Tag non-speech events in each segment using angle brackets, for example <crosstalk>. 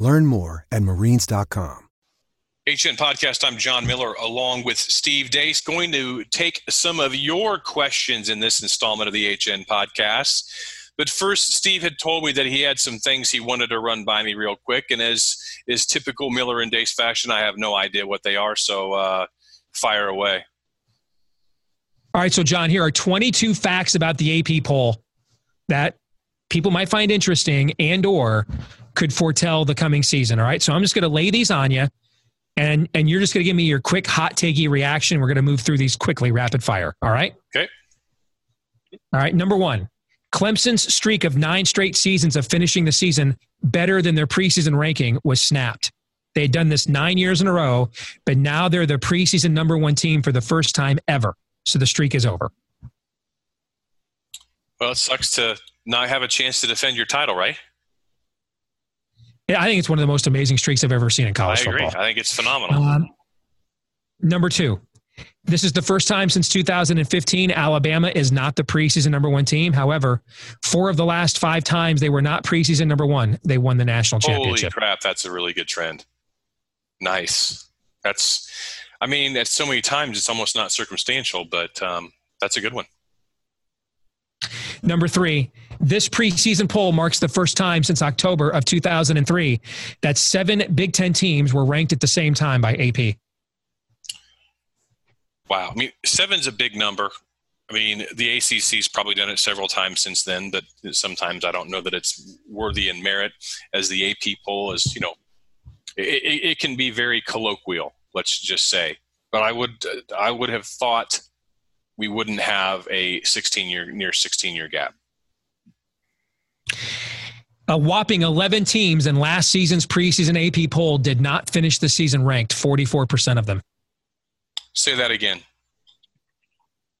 Learn more at marines.com. HN Podcast, I'm John Miller along with Steve Deace, going to take some of your questions in this installment of the HN Podcast. But first, Steve had told me that he had some things he wanted to run by me real quick. And as is typical Miller and Deace fashion, I have no idea what they are. So uh, fire away. All right. So, John, here are 22 facts about the AP poll that people might find interesting and or could foretell the coming season. All right. So I'm just going to lay these on you and and you're just going to give me your quick hot takey reaction. We're going to move through these quickly, rapid fire. All right. Okay. All right. Number one, Clemson's streak of nine straight seasons of finishing the season better than their preseason ranking was snapped. They had done this nine years in a row, but now they're the preseason number one team for the first time ever. So the streak is over. Well, it sucks to not have a chance to defend your title, right? I think it's one of the most amazing streaks I've ever seen in college I agree. football. I think it's phenomenal. Um, number two, this is the first time since 2015 Alabama is not the preseason number one team. However, four of the last five times they were not preseason number one, they won the national championship. Holy crap, that's a really good trend. Nice. That's, I mean, at so many times it's almost not circumstantial, but um, that's a good one. Number three, this preseason poll marks the first time since October of 2003 that seven Big Ten teams were ranked at the same time by AP. Wow. I mean, seven's a big number. I mean, the ACC's probably done it several times since then, but sometimes I don't know that it's worthy in merit as the AP poll is, you know, it, it, it can be very colloquial, let's just say. But I would, I would have thought we wouldn't have a 16 year, near 16 year gap. A whopping 11 teams in last season's preseason AP poll did not finish the season ranked, 44% of them. Say that again.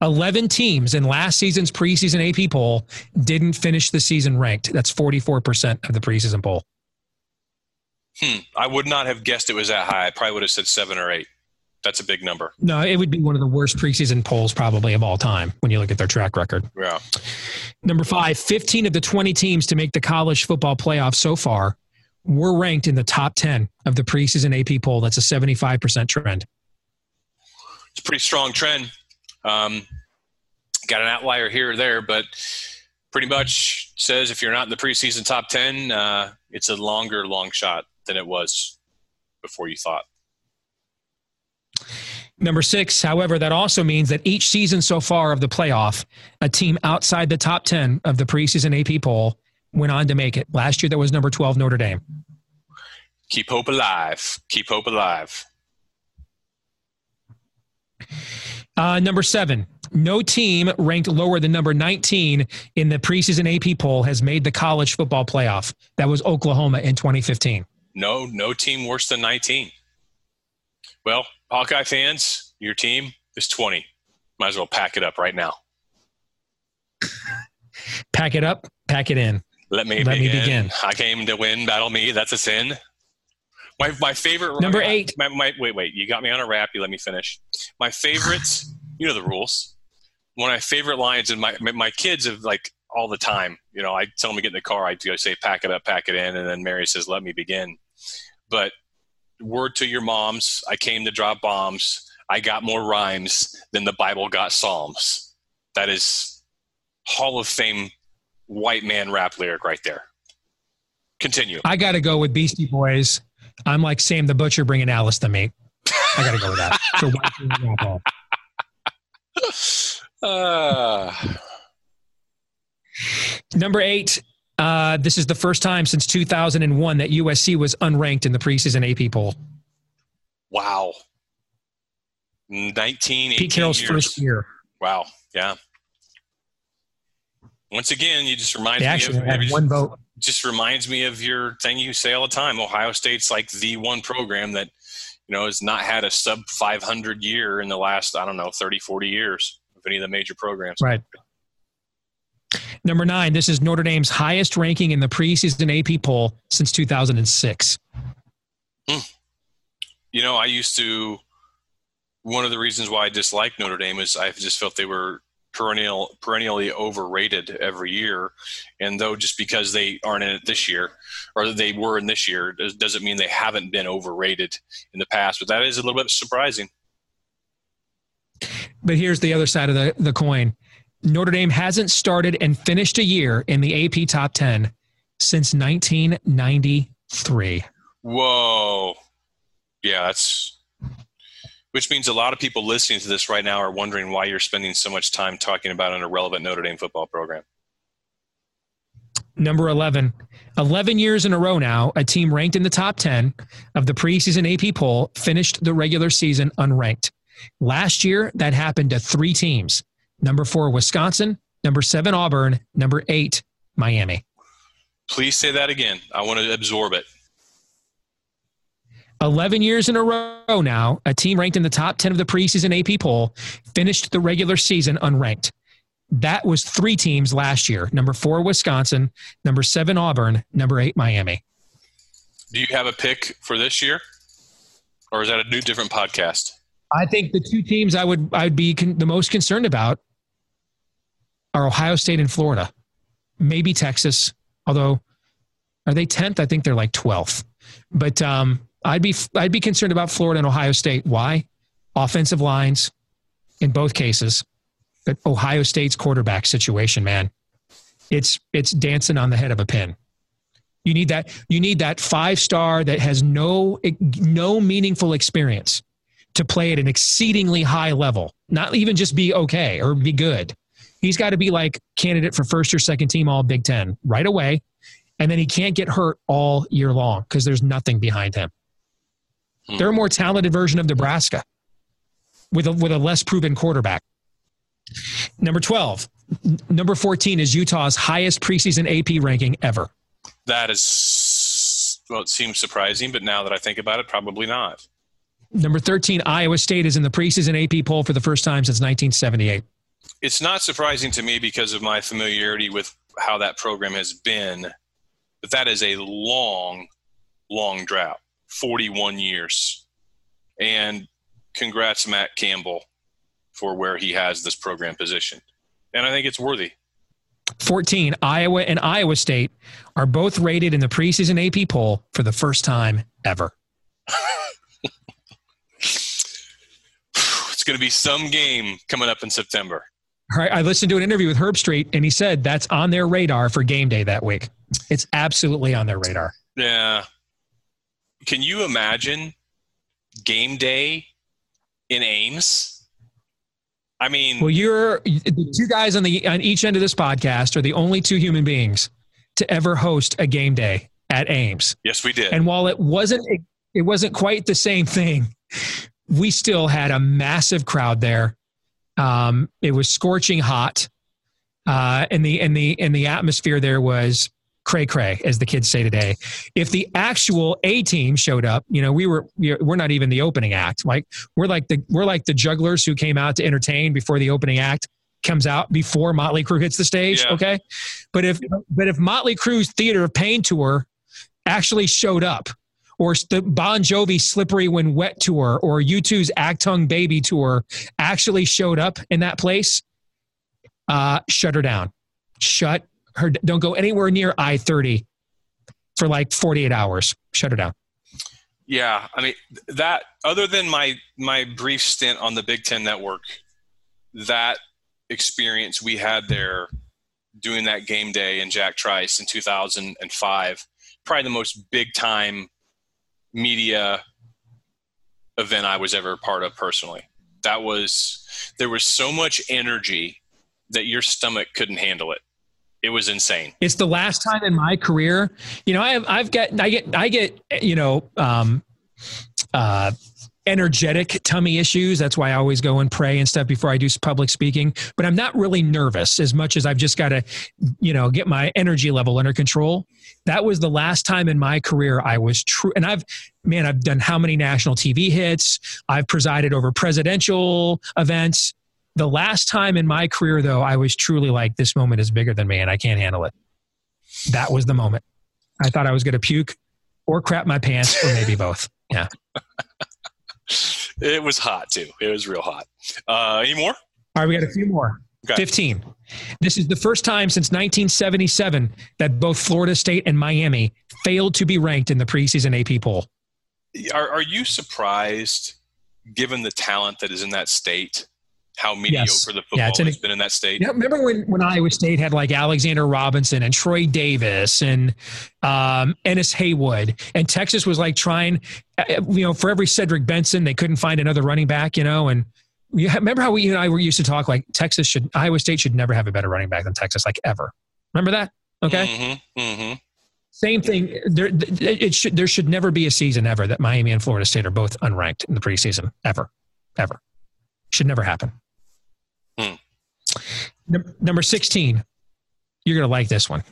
11 teams in last season's preseason AP poll didn't finish the season ranked. That's 44% of the preseason poll. Hmm. I would not have guessed it was that high. I probably would have said seven or eight. That's a big number. No, it would be one of the worst preseason polls probably of all time when you look at their track record. Yeah. Number five, 15 of the 20 teams to make the college football playoff so far were ranked in the top 10 of the preseason AP poll. That's a 75% trend. It's a pretty strong trend. Um, got an outlier here or there, but pretty much says if you're not in the preseason top 10, uh, it's a longer, long shot than it was before you thought. Number six, however, that also means that each season so far of the playoff, a team outside the top 10 of the preseason AP poll went on to make it. Last year, that was number 12, Notre Dame. Keep hope alive. Keep hope alive. Uh, number seven, no team ranked lower than number 19 in the preseason AP poll has made the college football playoff. That was Oklahoma in 2015. No, no team worse than 19. Well, Hawkeye fans, your team is 20. Might as well pack it up right now. Pack it up, pack it in. Let me, Let me begin. begin. I came to win, battle me. That's a sin. My, my favorite Number eight. My, my, wait, wait. You got me on a wrap. You let me finish. My favorites. <sighs> you know the rules. One of my favorite lines, and my my kids have like all the time. You know, I tell them to get in the car. I go say, "Pack it up, pack it in," and then Mary says, "Let me begin." But word to your moms, I came to drop bombs. I got more rhymes than the Bible got psalms. That is Hall of Fame white man rap lyric right there. Continue. I got to go with Beastie Boys. I'm like Sam the Butcher bringing Alice to me. I got to go with that. For white man rap <sighs> all. Uh, Number eight, uh, this is the first time since 2001 that USC was unranked in the preseason AP poll. wow. 19, 18 Pete Carroll's years. first year. Wow. Yeah. Once again, you just remind me of had maybe one vote. just reminds me of your thing you say all the time. Ohio State's like the one program that, you know, has not had a sub 500 year in the last, I don't know, 30, 40 years of any of the major programs. Right. Number nine, this is Notre Dame's highest ranking in the preseason AP poll since 2006. Hmm. You know, I used to, one of the reasons why I dislike Notre Dame is I just felt they were perennial perennially overrated every year and though just because they aren't in it this year or they were in this year doesn't mean they haven't been overrated in the past but that is a little bit surprising but here's the other side of the, the coin notre dame hasn't started and finished a year in the ap top 10 since 1993 whoa yeah that's which means a lot of people listening to this right now are wondering why you're spending so much time talking about an irrelevant Notre Dame football program. Number 11. 11 years in a row now, a team ranked in the top 10 of the preseason AP poll finished the regular season unranked. Last year, that happened to three teams number four, Wisconsin, number seven, Auburn, number eight, Miami. Please say that again. I want to absorb it. 11 years in a row now, a team ranked in the top 10 of the preseason AP poll finished the regular season unranked. That was three teams last year number four, Wisconsin, number seven, Auburn, number eight, Miami. Do you have a pick for this year? Or is that a new, different podcast? I think the two teams I would I'd be con- the most concerned about are Ohio State and Florida, maybe Texas. Although, are they tenth? I think they're like twelfth. But um, I'd be I'd be concerned about Florida and Ohio State. Why? Offensive lines in both cases. But Ohio State's quarterback situation, man, it's it's dancing on the head of a pin. You need that you need that five star that has no no meaningful experience to play at an exceedingly high level. Not even just be okay or be good. He's got to be like candidate for first or second team all Big 10 right away. And then he can't get hurt all year long because there's nothing behind him. Hmm. They're a more talented version of Nebraska with a, with a less proven quarterback. Number 12. Number 14 is Utah's highest preseason AP ranking ever. That is, well, it seems surprising, but now that I think about it, probably not. Number 13, Iowa State is in the preseason AP poll for the first time since 1978. It's not surprising to me because of my familiarity with how that program has been, but that is a long, long drought. 41 years. And congrats, Matt Campbell, for where he has this program position And I think it's worthy. 14, Iowa and Iowa State are both rated in the preseason AP poll for the first time ever. <laughs> it's going to be some game coming up in September. Right, I listened to an interview with Herbstreit, and he said that's on their radar for game day that week. It's absolutely on their radar. Yeah, can you imagine game day in Ames? I mean, well, you're the two guys on the on each end of this podcast are the only two human beings to ever host a game day at Ames. Yes, we did. And while it wasn't it wasn't quite the same thing, we still had a massive crowd there. Um, it was scorching hot, uh, and the and the and the atmosphere there was cray cray, as the kids say today. If the actual A team showed up, you know, we were we're not even the opening act. Like we're like the we're like the jugglers who came out to entertain before the opening act comes out before Motley Crue hits the stage. Yeah. Okay, but if but if Motley Crue's Theater of Pain tour actually showed up, or the Bon Jovi Slippery When Wet tour, or U2's Achtung Baby tour actually showed up in that place, uh, shut her down. Shut her don't go anywhere near I thirty for like forty eight hours. Shut her down. Yeah, I mean that. Other than my my brief stint on the Big Ten Network, that experience we had there doing that game day in Jack Trice in 2005, probably the most big time media event I was ever part of personally. That was there was so much energy that your stomach couldn't handle it it was insane. It's the last time in my career, you know, I have, I've got, I get, I get, you know, um, uh, energetic tummy issues. That's why I always go and pray and stuff before I do public speaking. But I'm not really nervous as much as I've just got to, you know, get my energy level under control. That was the last time in my career I was true. And I've, man, I've done how many national TV hits? I've presided over presidential events. The last time in my career, though, I was truly like, this moment is bigger than me and I can't handle it. That was the moment. I thought I was going to puke or crap my pants or maybe both. Yeah. <laughs> it was hot too. It was real hot. Uh, any more? All right, we got a few more. Okay. 15. This is the first time since 1977 that both Florida State and Miami failed to be ranked in the preseason AP poll. Are, are you surprised, given the talent that is in that state, how mediocre yes. the football yeah, an, has been in that state. Yeah, remember when, when Iowa State had like Alexander Robinson and Troy Davis and um, Ennis Haywood, and Texas was like trying, uh, you know, for every Cedric Benson, they couldn't find another running back, you know, and you remember how we you and I were used to talk like Texas should Iowa State should never have a better running back than Texas, like ever. Remember that? Okay. Mm-hmm, mm-hmm. Same thing. There, it should there should never be a season ever that Miami and Florida State are both unranked in the preseason ever, ever. Should never happen. Hmm. Number 16, you're going to like this one.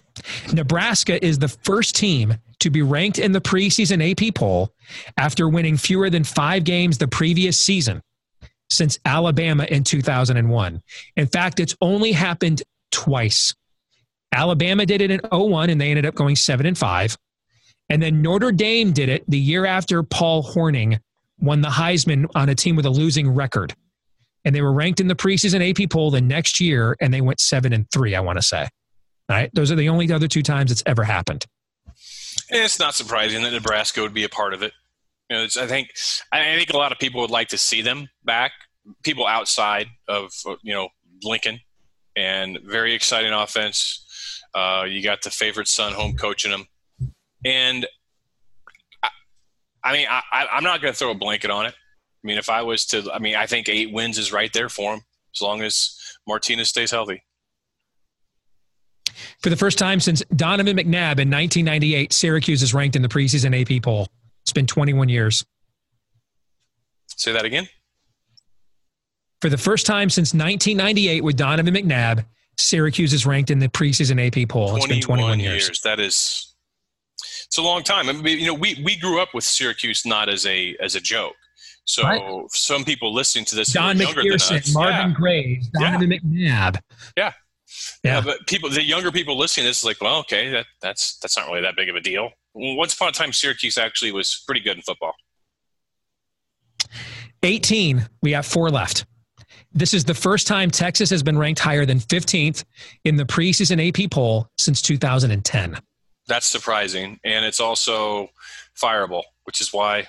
Nebraska is the first team to be ranked in the preseason AP poll after winning fewer than five games the previous season since Alabama in 2001. In fact, it's only happened twice. Alabama did it in 01 and they ended up going 7 and 5. And then Notre Dame did it the year after Paul Hornung won the Heisman on a team with a losing record and they were ranked in the preseason AP poll the next year, and they went seven and three. I want to say, all right, those are the only other two times it's ever happened. And it's not surprising that Nebraska would be a part of it. You know, I think I think a lot of people would like to see them back. People outside of you know Lincoln, and very exciting offense. Uh, you got the favorite son home coaching them, and I, I mean I, I'm not going to throw a blanket on it. I mean, if I was to, I mean, I think eight wins is right there for him as long as Martinez stays healthy. For the first time since Donovan McNabb in 1998, Syracuse is ranked in the preseason AP poll. It's been 21 years. Say that again. For the first time since 1998 with Donovan McNabb, Syracuse is ranked in the preseason AP poll. It's been 21 years. years. That is, it's a long time. I mean, you know, we, we grew up with Syracuse not as a as a joke. So right. some people listening to this, Don McPherson, Marvin yeah. Graves, Donovan yeah. McNabb. Yeah. yeah. yeah, But people, the younger people listening to this is like, well, okay, that, that's that's not really that big of a deal. Once upon a time, Syracuse actually was pretty good in football. 18. We have four left. This is the first time Texas has been ranked higher than 15th in the preseason AP poll since 2010. That's surprising. And it's also fireable, which is why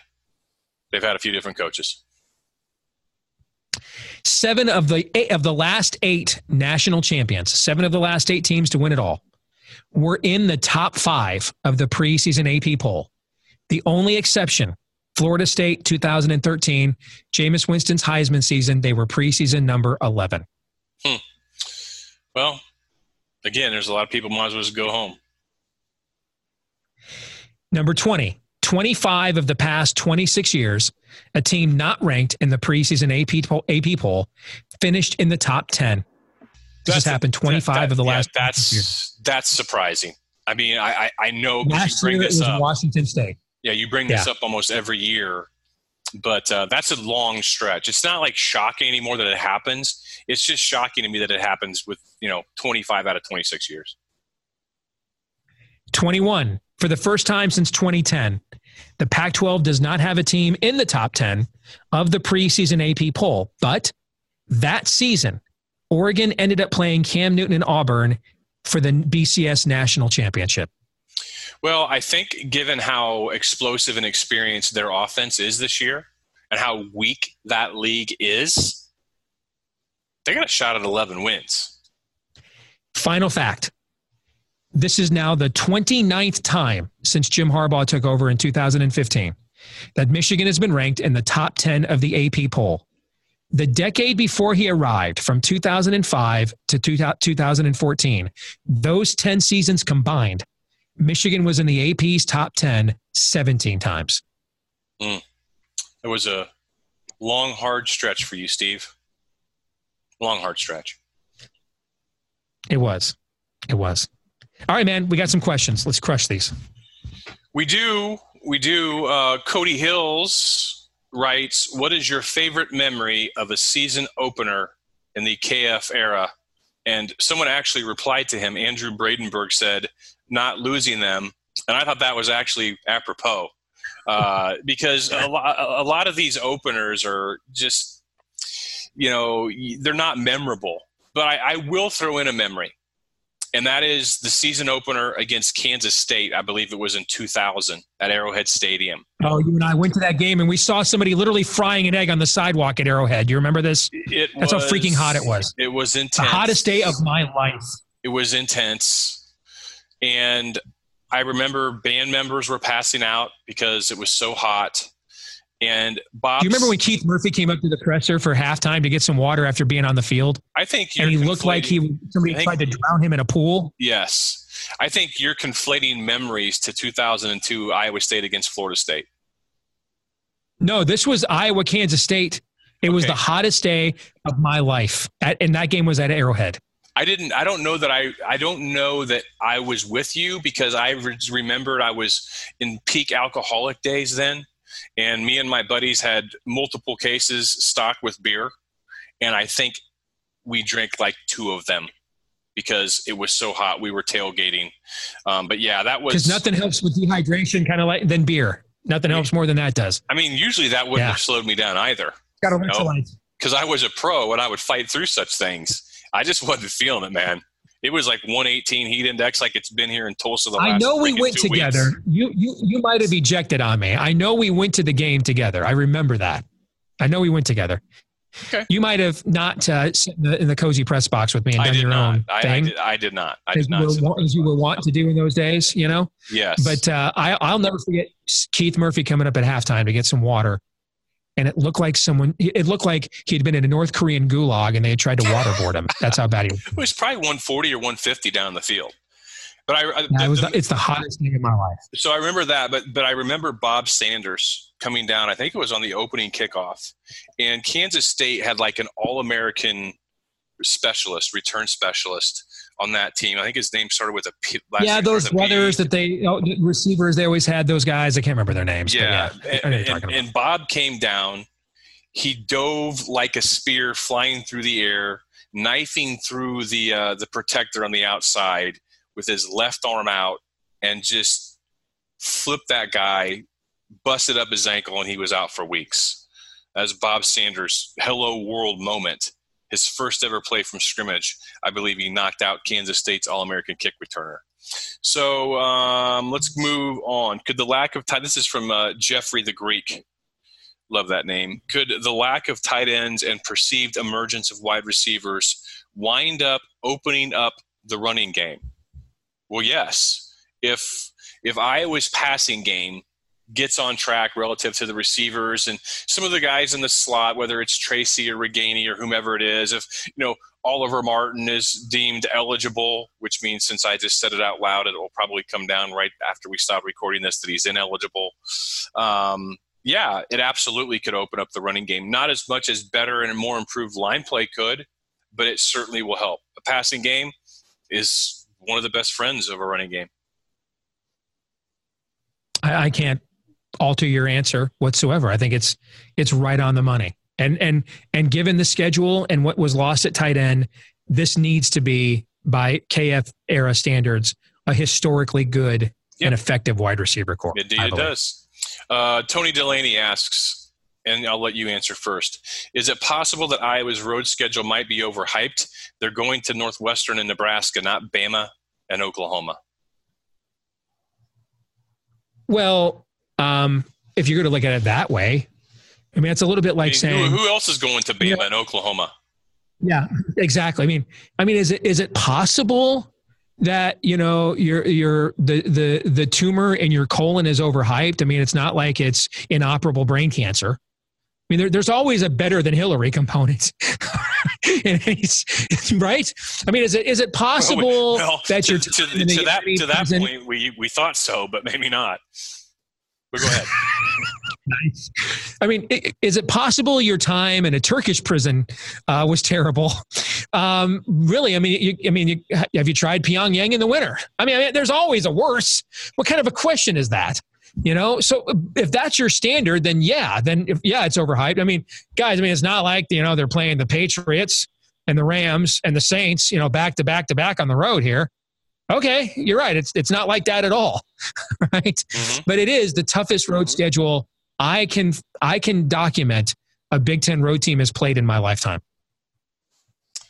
they've had a few different coaches. Seven of the eight of the last eight national champions, seven of the last eight teams to win it all, were in the top five of the preseason AP poll. The only exception, Florida State 2013, Jameis Winston's Heisman season, they were preseason number 11. Hmm. Well, again, there's a lot of people might as well just go home. Number 20, 25 of the past 26 years, a team not ranked in the preseason AP poll, AP poll finished in the top 10. This that's has happened 25 that, that, of the yeah, last. That's years. that's surprising. I mean, I I, I know last you bring year this it was up. Washington State. Yeah, you bring this yeah. up almost every year, but uh, that's a long stretch. It's not like shocking anymore that it happens. It's just shocking to me that it happens with you know 25 out of 26 years. 21 for the first time since 2010, the Pac 12 does not have a team in the top 10 of the preseason AP poll. But that season, Oregon ended up playing Cam Newton and Auburn for the BCS national championship. Well, I think given how explosive and experienced their offense is this year and how weak that league is, they got a shot at 11 wins. Final fact this is now the 29th time since Jim Harbaugh took over in 2015 that Michigan has been ranked in the top 10 of the AP poll. The decade before he arrived, from 2005 to 2014, those 10 seasons combined, Michigan was in the AP's top 10 17 times. Mm. It was a long hard stretch for you, Steve. Long hard stretch. It was. It was. All right, man. We got some questions. Let's crush these. We do. We do. Uh, Cody Hills writes, "What is your favorite memory of a season opener in the KF era?" And someone actually replied to him. Andrew Bradenberg said, "Not losing them," and I thought that was actually apropos uh, <laughs> because a lot, a lot of these openers are just, you know, they're not memorable. But I, I will throw in a memory and that is the season opener against Kansas State. I believe it was in 2000 at Arrowhead Stadium. Oh, you and I went to that game, and we saw somebody literally frying an egg on the sidewalk at Arrowhead. Do you remember this? It That's was, how freaking hot it was. It was intense. The hottest day of my life. It was intense, and I remember band members were passing out because it was so hot. And Bob, Do you remember when Keith Murphy came up to the presser for halftime to get some water after being on the field, I think and he looked like he somebody think- tried to drown him in a pool? Yes, I think you're conflating memories to 2002 Iowa State against Florida State. No, this was Iowa, Kansas State. It was the hottest day of my life, at, and that game was at Arrowhead. I didn't. I don't know that I. I don't know that I was with you because I re- remembered I was in peak alcoholic days then, and me and my buddies had multiple cases stocked with beer, and I think we drank like two of them because it was so hot. We were tailgating, um, but yeah, that was Because nothing helps with dehydration, kind of like than beer. Nothing helps more than that does. I mean, usually that wouldn't Yeah. have slowed me down either Got No. electrolytes. because I was a pro and I would fight through such things. I just wasn't feeling it, man. It was like 118 heat index, like it's been here in Tulsa the last. I know we went two weeks. together. You you you might have ejected on me. I know we went to the game together. I remember that. I know we went together. Okay. You might have not uh, sit in the, in the cozy press box with me and I done your not. own I, I, thing, did, I did not. I did not. were, wa- as you were wont to do in those days. You know. Yes. But uh, I, I'll never forget Keith Murphy coming up at halftime to get some water, and it looked like someone. It looked like he'd been in a North Korean gulag and they had tried to waterboard him. That's how bad he was. <laughs> it was probably 140 or 150 down the field. But I, I it was the- it's the hottest thing of my life. so I remember that. But but I remember Bob Sanders coming down. I think it was on the opening kickoff, and Kansas State had like an All-American specialist, return specialist on that team. I think his name started with a P. last yeah, those started with a P. brothers that they oh, the receivers they always had those guys. I can't remember their names. but Yeah, yeah, and, and, and Bob came down. He dove like a spear, flying through the air, knifing through the uh, the protector on the outside with his left arm out, and just flipped that guy, busted up his ankle, and he was out for weeks. As Bob Sanders' "Hello World" moment, his first ever play from scrimmage, I believe he knocked out Kansas State's All-American kick returner. So um, let's move on. Could the lack of tight? This is from uh, Jeffrey the Greek. Love that name. Could the lack of tight ends and perceived emergence of wide receivers wind up opening up the running game? Well, yes. If if Iowa's passing game gets on track relative to the receivers and some of the guys in the slot, whether it's Tracy or Ragaini or whomever it is, if you know Oliver Martin is deemed eligible, which means since I just said it out loud, it will probably come down right after we stop recording this that he's ineligible. Um, yeah, it absolutely could open up the running game. Not as much as better and more improved line play could, but it certainly will help. A passing game is one of the best friends of a running game. I, I can't alter your answer whatsoever. I think it's it's right on the money. And and and given the schedule and what was lost at tight end, this needs to be by KF era standards a historically good Yep. and effective wide receiver corps. Indeed, it does. Uh, Tony Delaney asks, and I'll let you answer first. Is it possible that Iowa's road schedule might be overhyped? They're going to Northwestern and Nebraska, not Bama and Oklahoma. Well, um, if you're going to look at it that way, I mean, it's a little bit I like mean, saying, who, else is going to Bama in Oklahoma? Yeah, exactly. I mean, I mean, is it is it possible that you know your your the the the tumor in your colon is overhyped? I mean, it's not like it's inoperable brain cancer. I mean, there, there's always a better than Hillary component, <laughs> right? I mean, is it is it possible Well, that to, you're to, to that to that point, we we thought so, but maybe not. But go ahead. nice. <laughs> I mean, is it possible your time in a Turkish prison uh, was terrible? Um, really, I mean, you, I mean, you, have you tried Pyongyang in the winter? I mean, I mean, there's always a worse. What kind of a question is that? You know, so if that's your standard, then yeah, then if, yeah, it's overhyped. I mean, guys, I mean, it's not like you know they're playing the Patriots and the Rams and the Saints, you know, back to back to back on the road here. Okay, you're right. It's it's not like that at all, <laughs> right? mm-hmm. But it is the toughest road mm-hmm. schedule I can I can document a Big Ten road team has played in my lifetime.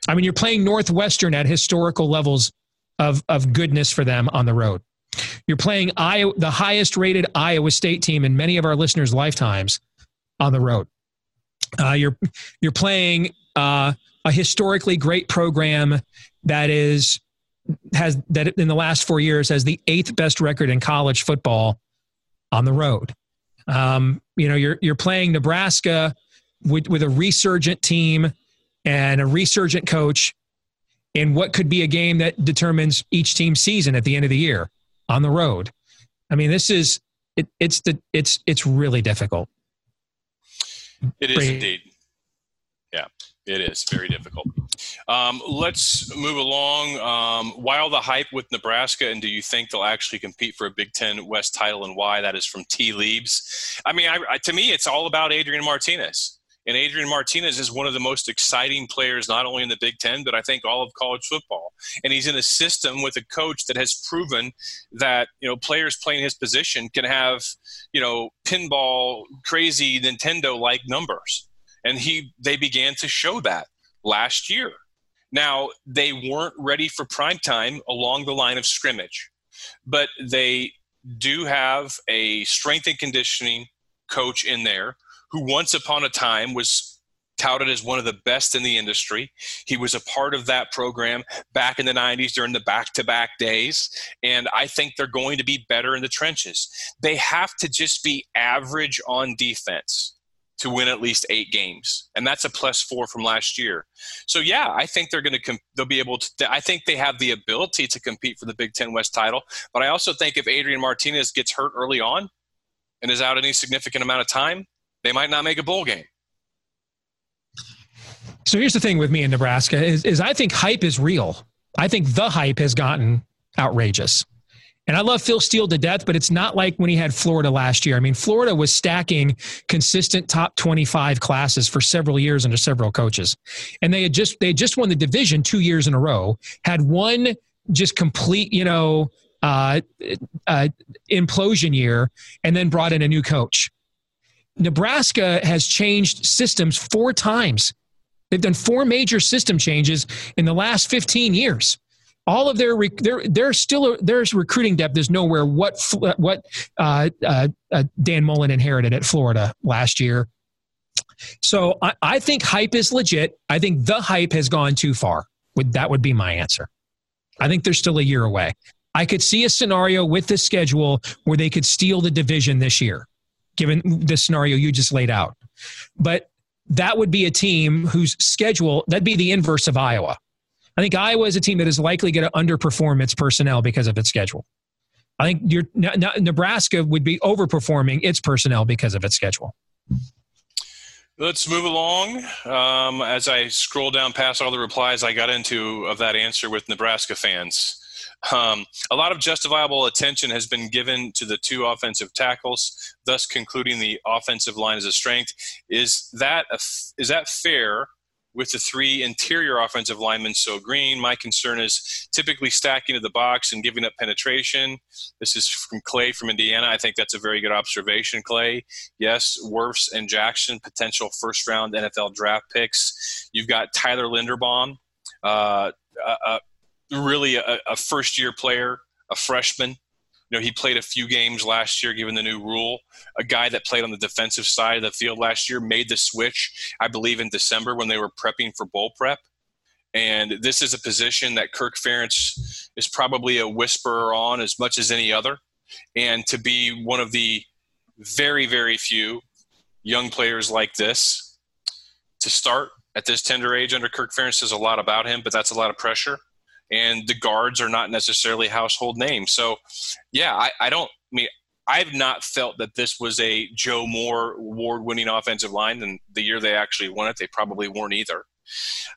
I mean, you're playing Northwestern at historical levels of of goodness for them on the road. You're playing Iowa, the highest rated Iowa State team in many of our listeners' lifetimes on the road. Uh, you're you're playing uh, a historically great program that is has that in the last four years has the eighth best record in college football on the road. Um, you know, you're you're playing Nebraska with with a resurgent team and a resurgent coach in what could be a game that determines each team's season at the end of the year on the road. I mean, this is it, it's the it's it's really difficult. It is indeed. It is very difficult. Um, let's move along. Um, why all the hype with Nebraska, and do you think they'll actually compete for a Big Ten West title, and why? That is from T. Leaves. I mean, I, I, to me, it's all about Adrian Martinez. And Adrian Martinez is one of the most exciting players, not only in the Big Ten, but I think all of college football. And he's in a system with a coach that has proven that you know players playing his position can have you know pinball crazy Nintendo like numbers. And he they began to show that last year. Now they weren't ready for prime time along the line of scrimmage, but they do have a strength and conditioning coach in there who once upon a time was touted as one of the best in the industry. He was a part of that program back in the 90s during the back to back days. And I think they're going to be better in the trenches. They have to just be average on defense to win at least eight games. And that's a plus four from last year. So, yeah, I think they're going to, com- they'll be able to, I think they have the ability to compete for the Big Ten West title. But I also think if Adrian Martinez gets hurt early on and is out any significant amount of time, they might not make a bowl game. So here's the thing with me in Nebraska is, is I think hype is real. I think the hype has gotten outrageous. And I love Phil Steele to death, but it's not like when he had Florida last year. I mean, Florida was stacking consistent top 25 classes for several years under several coaches. And they had just they had just won the division two years in a row, had one just complete, you know, uh, uh, implosion year, and then brought in a new coach. Nebraska has changed systems four times. They've done four major system changes in the last 15 years. All of their there's still there's recruiting depth is nowhere what what uh, uh, uh, Dan Mullen inherited at Florida last year. So I, I think hype is legit. I think the hype has gone too far. Would that would be my answer? I think they're still a year away. I could see a scenario with the schedule where they could steal the division this year given the scenario you just laid out. But that would be a team whose schedule, that'd be the inverse of Iowa. I think Iowa is a team that is likely going to underperform its personnel because of its schedule. I think Nebraska would be overperforming its personnel because of its schedule. Let's move along. Um, as I scroll down past all the replies I got into of that answer with Nebraska fans, um, a lot of justifiable attention has been given to the two offensive tackles, thus concluding the offensive line as a strength. Is that is that fair with the three interior offensive linemen so green? My concern is typically stacking to the box and giving up penetration. This is from Clay from Indiana. I think that's a very good observation, Clay. Yes, Wirfs and Jackson, potential first round NFL draft picks. You've got Tyler Linderbaum. Uh, uh, really a, a first year player, a freshman. You know, he played a few games last year, given the new rule. A guy that played on the defensive side of the field last year made the switch, I believe, in December when they were prepping for bowl prep. And this is a position that Kirk Ferentz is probably a whisperer on as much as any other. And to be one of the very, very few young players like this to start at this tender age under Kirk Ferentz says a lot about him, but that's a lot of pressure and the guards are not necessarily household names. So, yeah, I, I don't I mean I've not felt that this was a Joe Moore award-winning offensive line, and the year they actually won it, they probably weren't either.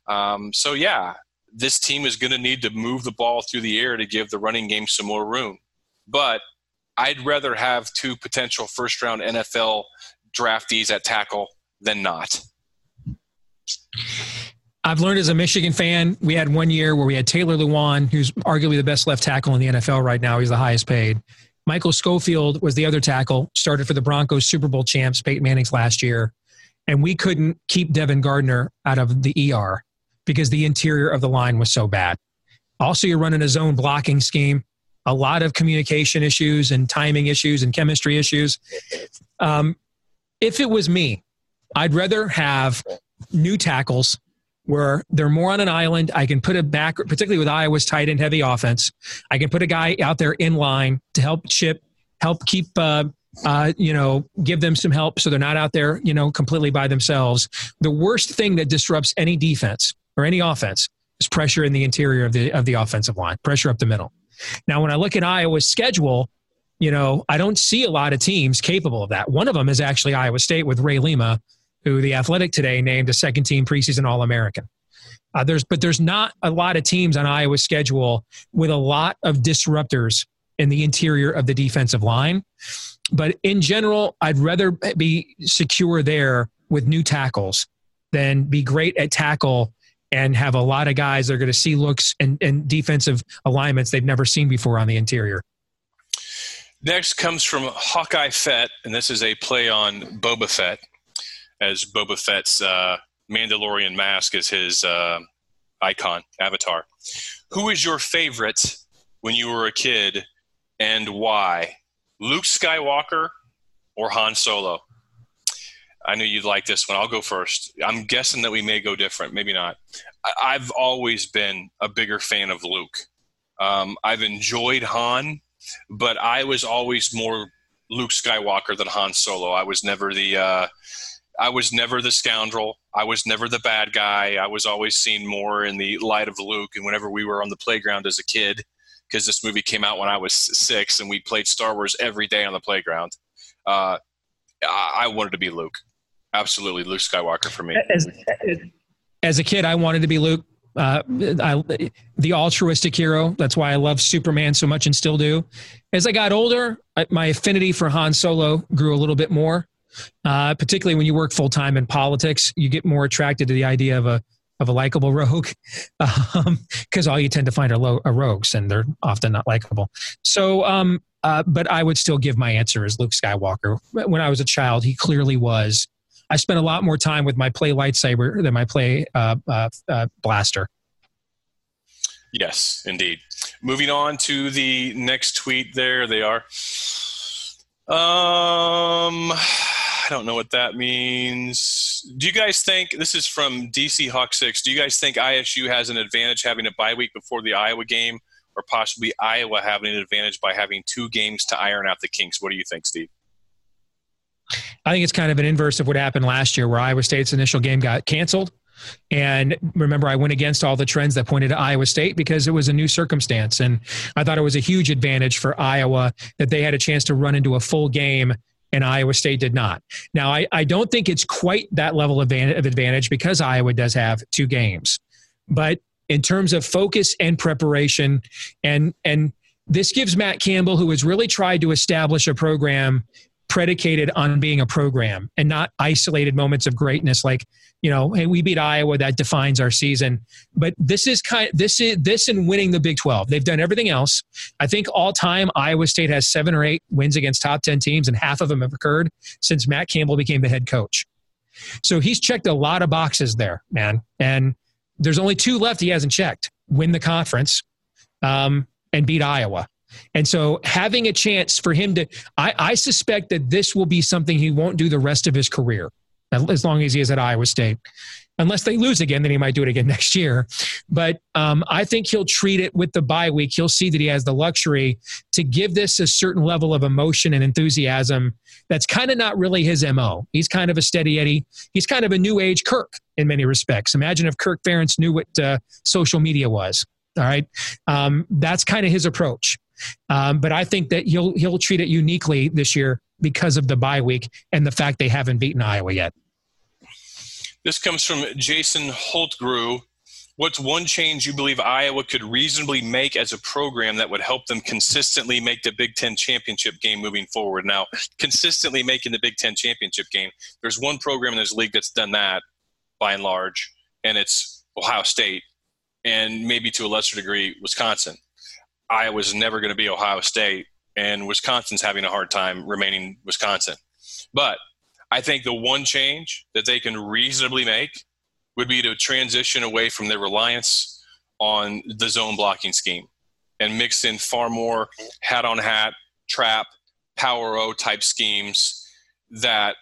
Um, so yeah, this team is going to need to move the ball through the air to give the running game some more room. But I'd rather have two potential first-round NFL draftees at tackle than not. I've learned as a Michigan fan, we had one year where we had Taylor Lewan, who's arguably the best left tackle in the NFL right now. He's the highest paid. Michael Schofield was the other tackle, started for the Broncos Super Bowl champs, Peyton Manning's last year. And we couldn't keep Devin Gardner out of the ER because the interior of the line was so bad. Also, you're running a zone blocking scheme, a lot of communication issues and timing issues and chemistry issues. Um, if it was me, I'd rather have new tackles where they're more on an island. I can put a back, particularly with Iowa's tight end heavy offense. I can put a guy out there in line to help chip, help keep, uh, uh, you know, give them some help so they're not out there, you know, completely by themselves. The worst thing that disrupts any defense or any offense is pressure in the interior of the of the offensive line, pressure up the middle. Now, when I look at Iowa's schedule, you know, I don't see a lot of teams capable of that. One of them is actually Iowa State with Ray Lima, who the Athletic today named a second team preseason All American. Uh, there's, but there's not a lot of teams on Iowa's schedule with a lot of disruptors in the interior of the defensive line. But in general, I'd rather be secure there with new tackles than be great at tackle and have a lot of guys that are going to see looks and, and defensive alignments they've never seen before on the interior. Next comes from Hawkeye Fett, and this is a play on Boba Fett as Boba Fett's uh, Mandalorian mask is his uh, icon, avatar. Who is your favorite when you were a kid and why? Luke Skywalker or Han Solo? I knew you'd like this one. I'll go first. I'm guessing that we may go different, maybe not. I've always been a bigger fan of Luke. Um, I've enjoyed Han, but I was always more Luke Skywalker than Han Solo. I was never the uh, I was never the scoundrel. I was never the bad guy. I was always seen more in the light of Luke. And whenever we were on the playground as a kid, because this movie came out when I was six, and we played Star Wars every day on the playground, uh, I wanted to be Luke. Absolutely, Luke Skywalker for me. As, as a kid, I wanted to be Luke. Uh, I, the altruistic hero. That's why I love Superman so much and still do. As I got older, I, my affinity for Han Solo grew a little bit more. Uh, particularly when you work full time in politics, you get more attracted to the idea of a of a likable rogue, because <laughs> um, all you tend to find are, lo- are, rogues, and they're often not likable. So, um, uh, but I would still give my answer as Luke Skywalker. When I was a child, he clearly was. I spent a lot more time with my play lightsaber than my play uh, uh, uh blaster. Yes, indeed. Moving on to the next tweet. There they are. Um I don't know what that means. Do you guys think this is from DC Hawk Six? Do you guys think ISU has an advantage having a bye week before the Iowa game, or possibly Iowa having an advantage by having two games to iron out the kinks? What do you think, Steve? I think it's kind of an inverse of what happened last year, where Iowa State's initial game got canceled. And remember, I went against all the trends that pointed to Iowa State because it was a new circumstance. And I thought it was a huge advantage for Iowa that they had a chance to run into a full game and Iowa State did not. Now, I, I don't think it's quite that level of advantage because Iowa does have two games. But in terms of focus and preparation, and and this gives Matt Campbell, who has really tried to establish a program predicated on being a program and not isolated moments of greatness like you know hey we beat iowa that defines our season. But this is kind of, this is this and winning the big 12 they've done everything else. I think all time iowa state has seven or eight wins against top 10 teams and half of them have occurred since matt campbell became the head coach. So he's checked a lot of boxes there man. And there's only two left he hasn't checked win the conference um, and beat iowa. And so having a chance for him to, I, I suspect that this will be something he won't do the rest of his career, as long as he is at Iowa State. Unless they lose again, then he might do it again <laughs> next year. But um, I think he'll treat it with the bye week. He'll see that he has the luxury to give this a certain level of emotion and enthusiasm that's kind of not really his MO. He's kind of a steady Eddie. He's kind of a new age Kirk in many respects. Imagine if Kirk Ferentz knew what uh, social media was. All right. Um, that's kind of his approach. Um, but I think that he'll he'll treat it uniquely this year because of the bye week and the fact they haven't beaten Iowa yet. This comes from Jason Holtgrew. What's one change you believe Iowa could reasonably make as a program that would help them consistently make the Big Ten championship game moving forward? Now, consistently making the Big Ten championship game, there's one program in this league that's done that by and large, and it's Ohio State, and maybe to a lesser degree, Wisconsin. Iowa's never going to be Ohio State, and Wisconsin's having a hard time remaining Wisconsin. But I think the one change that they can reasonably make would be to transition away from their reliance on the zone blocking scheme and mix in far more hat on hat, trap, power O type schemes that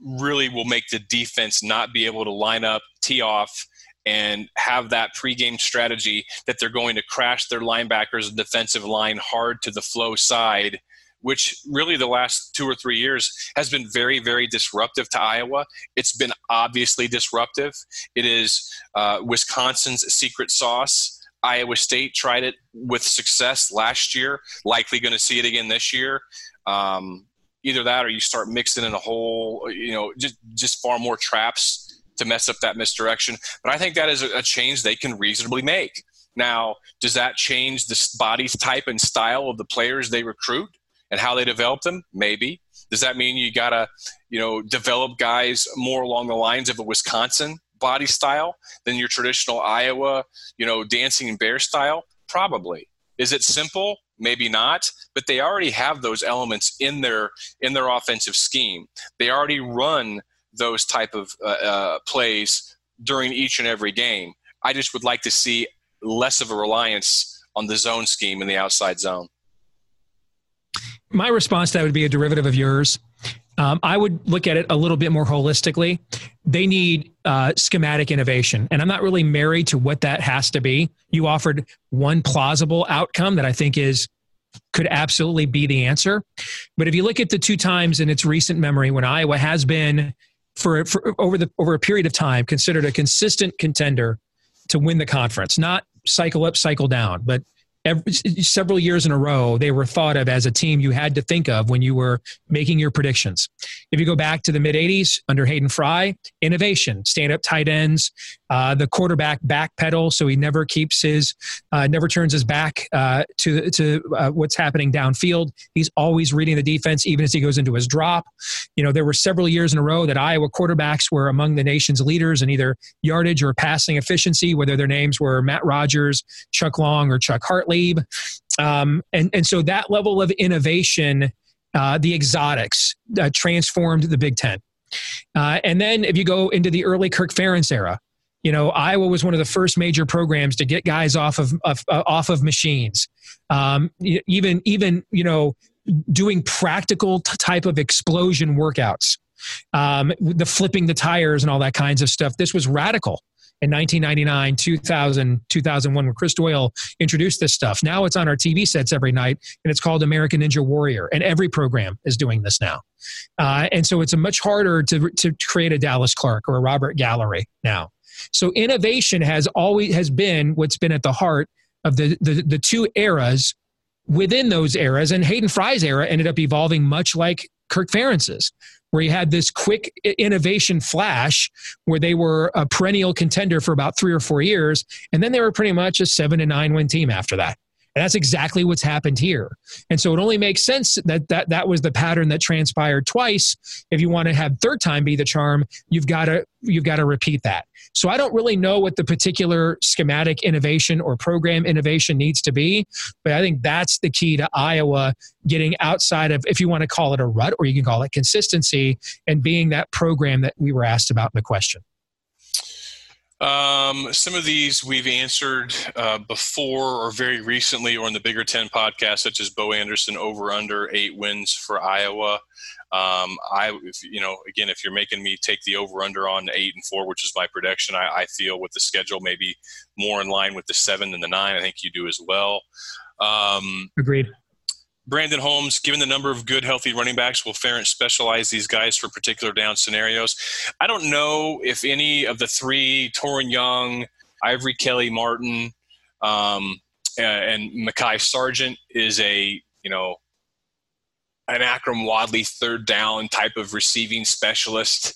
really will make the defense not be able to line up, tee off, and have that pregame strategy that they're going to crash their linebackers and defensive line hard to the flow side which really the last two or three years has been very, very disruptive to Iowa. It's been obviously disruptive. It is uh, Wisconsin's secret sauce. Iowa State tried it with success last year, likely going to see it again this year. Um, either that or you start mixing in a whole, you know, just, just far more traps to mess up that misdirection. But I think that is a, change they can reasonably make. Now, does that change the body type and style of the players they recruit? and how they develop them? Maybe. Does that mean you got to, you know, develop guys more along the lines of a Wisconsin body style than your traditional Iowa, you know, dancing bear style? Probably. Is it simple? Maybe not, but they already have those elements in their in their offensive scheme. They already run those type of uh, uh, plays during each and every game. I just would like to see less of a reliance on the zone scheme in the outside zone my response to that would be a derivative of yours. Um, I would look at it a little bit more holistically. They need uh, schematic innovation, and I'm not really married to what that has to be. You offered one plausible outcome that I think is could absolutely be the answer. But if you look at the two times in its recent memory when Iowa has been for, for over the over a period of time considered a consistent contender to win the conference, not cycle up, cycle down, but every, several years in a row, they were thought of as a team you had to think of when you were making your predictions. If you go back to the mid 80s under Hayden Fry, innovation, stand up tight ends, uh, the quarterback backpedal, so he never keeps his, uh, never turns his back uh, to to uh, what's happening downfield. He's always reading the defense, even as he goes into his drop. You know, there were several years in a row that Iowa quarterbacks were among the nation's leaders in either yardage or passing efficiency, whether their names were Matt Rogers, Chuck Long, or Chuck Hartlieb. Um, and and so that level of innovation, uh, the exotics, uh, transformed the Big Ten. Uh, and then if you go into the early Kirk Ferentz era, you know, Iowa was one of the first major programs to get guys off of, of uh, off of machines. Um, even even you know, doing practical t- type of explosion workouts, um, the flipping the tires and all that kinds of stuff. This was radical in 1999, 2000, 2001 when Chris Doyle introduced this stuff. Now it's on our TV sets every night, and it's called American Ninja Warrior, and every program is doing this now. Uh, and so it's a much harder to to create a Dallas Clark or a Robert Gallery now. So innovation has always has been what's been at the heart of the, the, the two eras within those eras. And Hayden Fry's era ended up evolving much like Kirk Ferentz's, where he had this quick innovation flash where they were a perennial contender for about three or four years. And then they were pretty much a seven to nine win team after that. And that's exactly what's happened here. And so it only makes sense that that, that was the pattern that transpired twice. If you want to have third time be the charm, you've got to you've got to repeat that. So I don't really know what the particular schematic innovation or program innovation needs to be, but I think that's the key to Iowa getting outside of if you want to call it a rut or you can call it consistency and being that program that we were asked about in the question. Um, some of these we've answered uh, before or very recently or in the Bigger Ten podcast, such as Bo Anderson over under eight wins for Iowa. Um, I, if, you know, again, if you're making me take the over under on eight and four, which is my prediction, I, I feel with the schedule maybe more in line with the seven than the nine. I think you do as well. Um, Agreed. Brandon Holmes, given the number of good, healthy running backs, will Ferentz specialize these guys for particular down scenarios? I don't know if any of the three, Toren Young, Ivory Kelly Martin, um, and Mekhi Sargent is a you know an Akrum Wadley third down type of receiving specialist.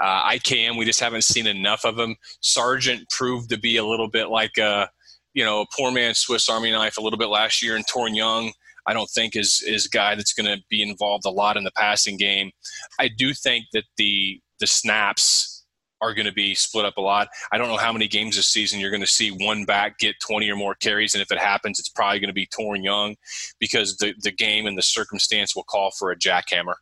Uh, IKM, we just haven't seen enough of him. Sargent proved to be a little bit like a, you know, a poor man's Swiss Army knife a little bit last year. And Toren Young, I don't think is is a guy that's going to be involved a lot in the passing game. I do think that the the snaps are going to be split up a lot. I don't know how many games this season you're going to see one back get 20 or more carries, and if it happens, it's probably going to be Toren Young because the the game and the circumstance will call for a jackhammer.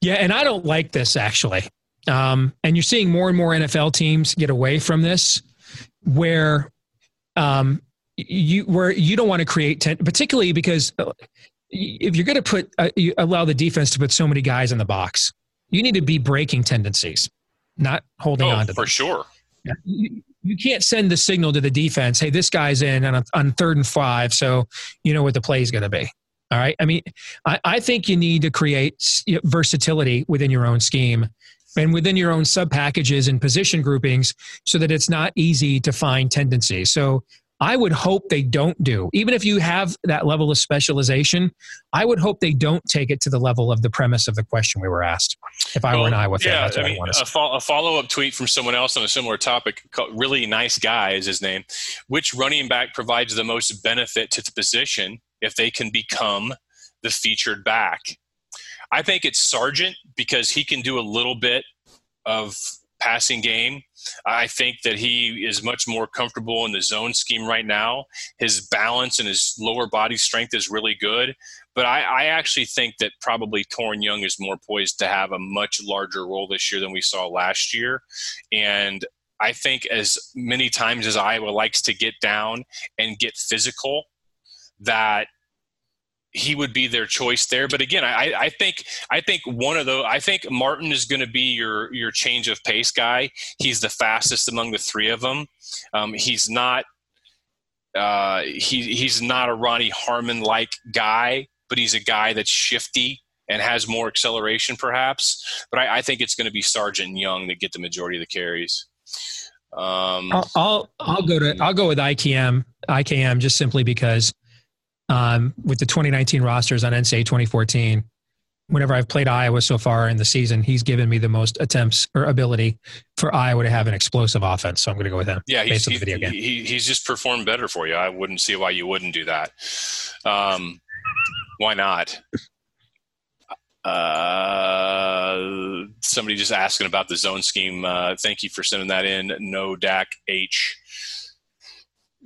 Yeah, and I don't like this actually. Um, and you're seeing more and more NFL teams get away from this, where um, you where you don't want to create ten, particularly because uh, if you're going to put uh, allow the defense to put so many guys in the box, you need to be breaking tendencies, not holding oh, on to for them. sure. Yeah. You, you can't send the signal to the defense, hey, this guy's in on, on third and five, so you know what the play is going to be. All right. I mean, I, I think you need to create versatility within your own scheme and within your own sub packages and position groupings so that it's not easy to find tendencies. So I would hope they don't do. Even if you have that level of specialization, I would hope they don't take it to the level of the premise of the question we were asked. If I well, were an Iowa fan, yeah, that's what I, mean, I want to a, fo- a follow up tweet from someone else on a similar topic, really nice guy is his name. Which running back provides the most benefit to the position if they can become the featured back? I think it's Sargent because he can do a little bit of passing game. I think that he is much more comfortable in the zone scheme right now. His balance and his lower body strength is really good. But I, I actually think that probably Toren Young is more poised to have a much larger role this year than we saw last year. And I think as many times as Iowa likes to get down and get physical, that he would be their choice there. But again, I, I think I think one of those. I think Martin is going to be your your change of pace guy. He's the fastest among the three of them. Um, he's not uh, he he's not a Ronnie Harmon like guy, but he's a guy that's shifty and has more acceleration, perhaps. But I, I think it's going to be Sargent Young that get the majority of the carries. Um, I'll, I'll I'll go to I'll go with IKM IKM just simply because um, with the 2019 rosters on NCAA 2014. Whenever I've played Iowa so far in the season, he's given me the most attempts or ability for Iowa to have an explosive offense. So I'm going to go with him. Yeah, he's, he, he, he's just performed better for you. I wouldn't see why you wouldn't do that. Um, why not? Uh, somebody just asking about the zone scheme. Uh, thank you for sending that in. No Dak H.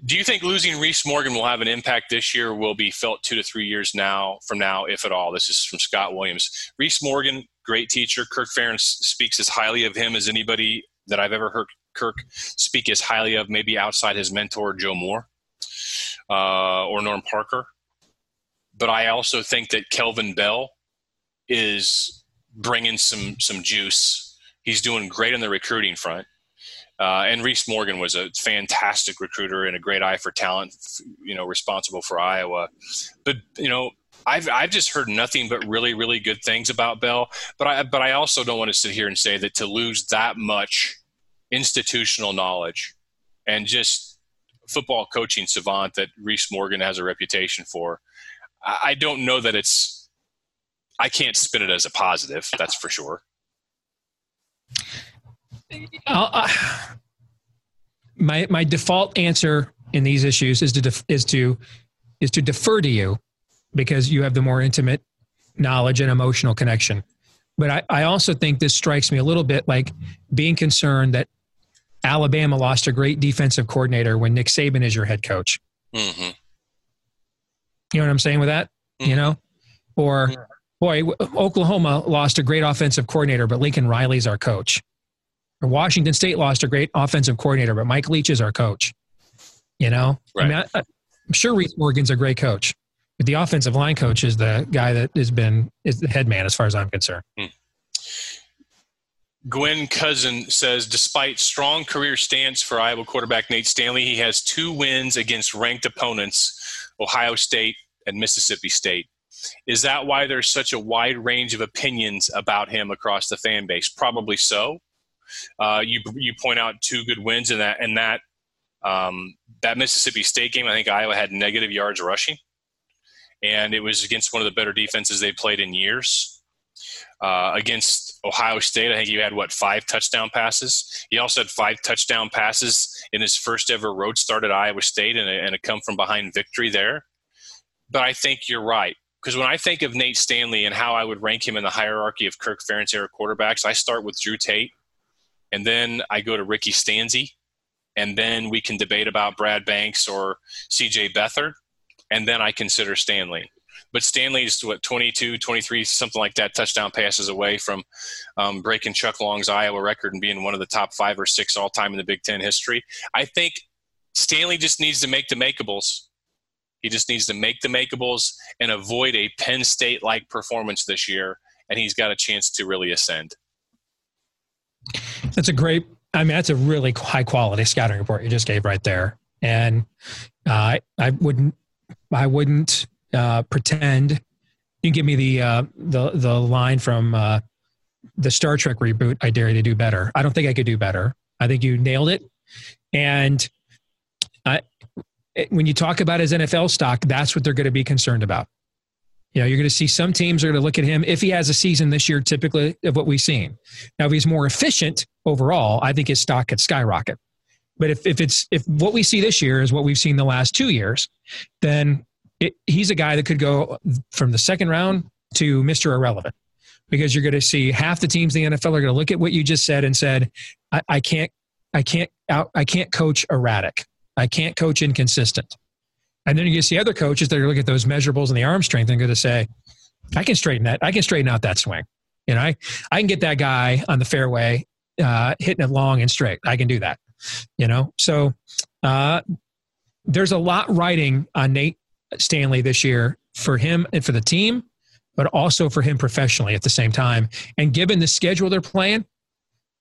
Do you think losing Reese Morgan will have an impact this year? will be felt two to three years now from now, if at all? This is from Scott Williams. Reese Morgan, great teacher. Kirk Ferentz speaks as highly of him as anybody that I've ever heard Kirk speak as highly of, maybe outside his mentor Joe Moore uh, or Norm Parker. But I also think that Kelvin Bell is bringing some some juice. He's doing great on the recruiting front. Uh, and Reese Morgan was a fantastic recruiter and a great eye for talent, you know, responsible for Iowa. But you know, I've I've just heard nothing but really really good things about Bell. But I but I also don't want to sit here and say that to lose that much institutional knowledge and just football coaching savant that Reese Morgan has a reputation for, I don't know that it's. I can't spin it as a positive. That's for sure. Uh, my my default answer in these issues is to def, is to is to defer to you because you have the more intimate knowledge and emotional connection. But I, I also think this strikes me a little bit like being concerned that Alabama lost a great defensive coordinator when Nick Saban is your head coach. Mm-hmm. You know what I'm saying with that? Mm-hmm. You know, or boy, Oklahoma lost a great offensive coordinator, but Lincoln Riley's our coach. Washington State lost a great offensive coordinator, but Mike Leach is our coach. You know, right. I mean, I, am sure Reese Morgan's a great coach, but the offensive line coach is the guy that has been is the head man as far as I'm concerned. Hmm. Gwen Cousin says, despite strong career stance for Iowa quarterback Nate Stanley, he has two wins against ranked opponents, Ohio State and Mississippi State. Is that why there's such a wide range of opinions about him across the fan base? Probably so. Uh, you you point out two good wins, in that and that Um, that Mississippi State game, I think Iowa had negative yards rushing, and it was against one of the better defenses they played in years. Uh, against Ohio State, I think he had what five touchdown passes. He also had five touchdown passes in his first ever road start at Iowa State, and a, and a come from behind victory there. But I think you're right because when I think of Nate Stanley and how I would rank him in the hierarchy of Kirk Ferentz era quarterbacks, I start with Drew Tate, and then I go to Ricky Stanzi, and then we can debate about Brad Banks or C.J. Beathard, and then I consider Stanley. But Stanley's what 22, 23, something like that touchdown passes away from um, breaking Chuck Long's Iowa record and being one of the top five or six all time in the Big Ten history. I think Stanley just needs to make the makeables he just needs to make the makeables and avoid a Penn State like performance this year, and he's got a chance to really ascend. That's a great, I mean, that's a really high quality scouting report you just gave right there. And uh, I wouldn't, I wouldn't uh, pretend. You give me the uh, the the line from uh, the Star Trek reboot. I dare you to do better. I don't think I could do better. I think you nailed it. And I, when you talk about his NFL stock, that's what they're going to be concerned about. You know, you're going to see some teams are going to look at him if he has a season this year, typically of what we've seen. Now, if he's more efficient overall, I think his stock could skyrocket. But if, if it's if what we see this year is what we've seen the last two years, then it, he's a guy that could go from the second round to Mr. Irrelevant because you're going to see half the teams in the NFL are going to look at what you just said and said, I, I can't, I can't out, I can't coach erratic. I can't coach inconsistent. And then you see other coaches that are looking at those measurables and the arm strength and going to say, I can straighten that. I can straighten out that swing. You know, I, I can get that guy on the fairway, uh, hitting it long and straight. I can do that. You know, so uh, there's a lot riding on Nate Stanley this year for him and for the team, but also for him professionally at the same time. And given the schedule they're playing,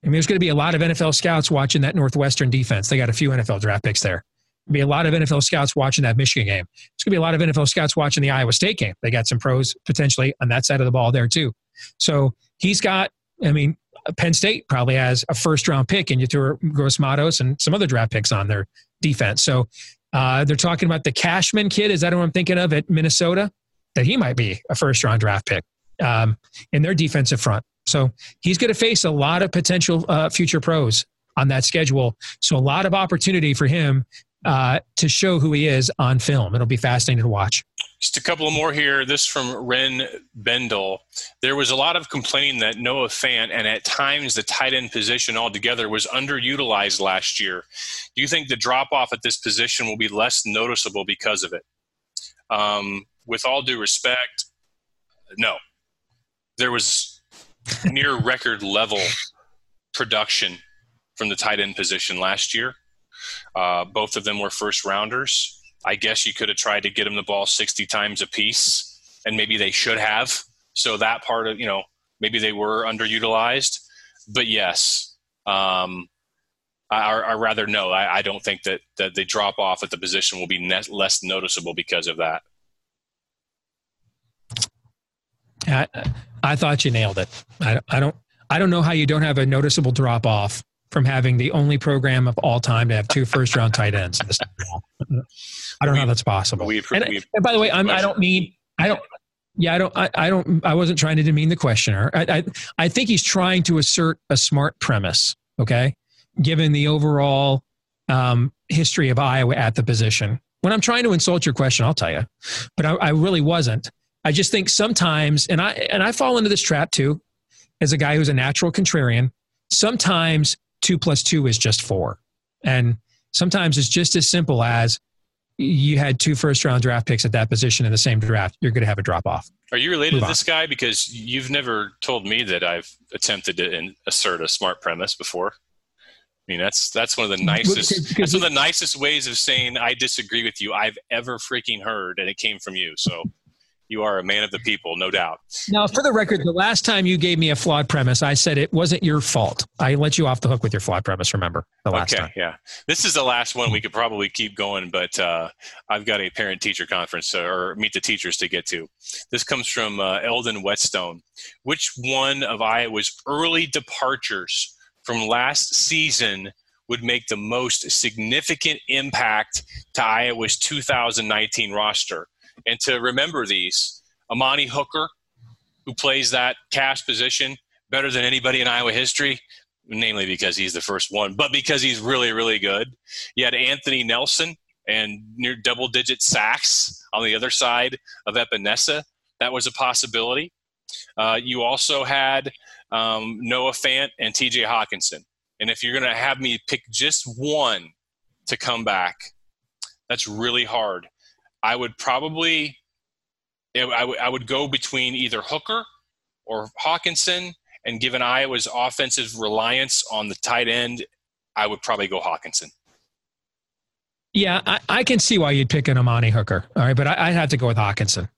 I mean, there's going to be a lot of NFL scouts watching that Northwestern defense. They got a few NFL draft picks there. Be a lot of NFL scouts watching that Michigan game. It's going to be a lot of NFL scouts watching the Iowa State game. They got some pros potentially on that side of the ball there too. So he's got, I mean, Penn State probably has a first round pick you throw Gross Matos and some other draft picks on their defense. So uh, they're talking about the Cashman kid. Is that what I'm thinking of at Minnesota? That he might be a first round draft pick um, in their defensive front. So he's going to face a lot of potential uh, future pros on that schedule. So a lot of opportunity for him uh, to show who he is on film. It'll be fascinating to watch. Just a couple more here. This from Ren Bendel. There was a lot of complaining that Noah Fant and at times the tight end position altogether was underutilized last year. Do you think the drop off at this position will be less noticeable because of it? Um, with all due respect, no. There was near record level production from the tight end position last year. Uh, both of them were first rounders. I guess you could have tried to get them the ball 60 times a piece, and maybe they should have. So that part of, you know, maybe they were underutilized. But yes, um, I, rather, no, I, I, don't think that, that the drop off at the position will be net, less noticeable because of that. I, I thought you nailed it. I, I don't I don't know how you don't have a noticeable drop off from having the only program of all time to have two first round tight ends. <laughs> I don't know how that's possible. We, and, and, by the way, I'm, I don't mean I don't. Yeah, I don't. I, I don't. I wasn't trying to demean the questioner. I, I I think he's trying to assert a smart premise. Okay, given the overall um, history of Iowa at the position. When I'm trying to insult your question, I'll tell you, but I, I really wasn't. I just think sometimes, and I and I fall into this trap too, as a guy who's a natural contrarian. Sometimes two plus two is just four, and sometimes it's just as simple as you had two first round draft picks at that position in the same draft. You're going to have a drop off. Are you related Move to this on. guy? Because you've never told me that I've attempted to assert a smart premise before. I mean, that's that's one of the nicest. That's one of the nicest ways of saying I disagree with you I've ever freaking heard, and it came from you. So you are a man of the people, no doubt. Now, for the record, the last time you gave me a flawed premise, I said it wasn't your fault. I let you off the hook with your flawed premise. Remember the last okay, time? Yeah, this is the last one. We could probably keep going, but uh, I've got a parent-teacher conference or meet the teachers to get to. This comes from uh, Eldon Whetstone. Which one of Iowa's early departures from last season would make the most significant impact to Iowa's 2019 roster. And to remember these, Amani Hooker, who plays that cash position better than anybody in Iowa history, namely because he's the first one, but because he's really, really good. You had Anthony Nelson and near double digit sacks on the other side of Epenesa. That was a possibility. Uh, you also had um, Noah Fant and TJ Hockenson. And if you're going to have me pick just one to come back, that's really hard. I would probably, I, w- I would go between either Hooker or Hockenson, And given Iowa's offensive reliance on the tight end, I would probably go Hockenson. Yeah, I, I can see why you'd pick an Amani Hooker. All right, but I, I'd have to go with Hockenson,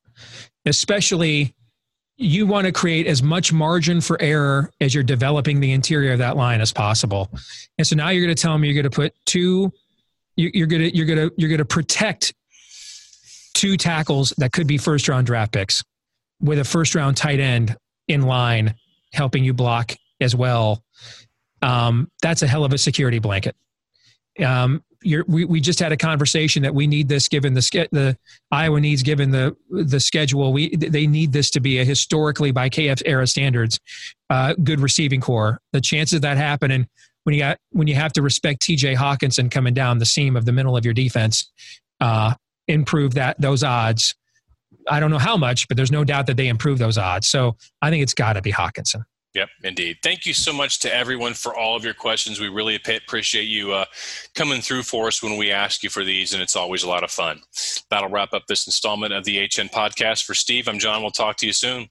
especially you want to create as much margin for error as you're developing the interior of that line as possible. And so now you're going to tell me you're going to put two, you're going to you're going to you're going to protect two tackles that could be first round draft picks with a first round tight end in line helping you block as well. Um, that's a hell of a security blanket. Um, we, we just had a conversation that we need this given the the Iowa needs given the the schedule. We they need this to be a historically by KF era standards uh, good receiving corps. The chances of that happening when you got when you have to respect T.J. Hockenson coming down the seam of the middle of your defense, uh, improve that those odds. I don't know how much, but there's no doubt that they improve those odds. So I think it's got to be Hockenson. Yep, indeed. Thank you so much to everyone for all of your questions. We really appreciate you uh, coming through for us when we ask you for these, and it's always a lot of fun. That'll wrap up this installment of the HN podcast. For Steve, I'm John. We'll talk to you soon.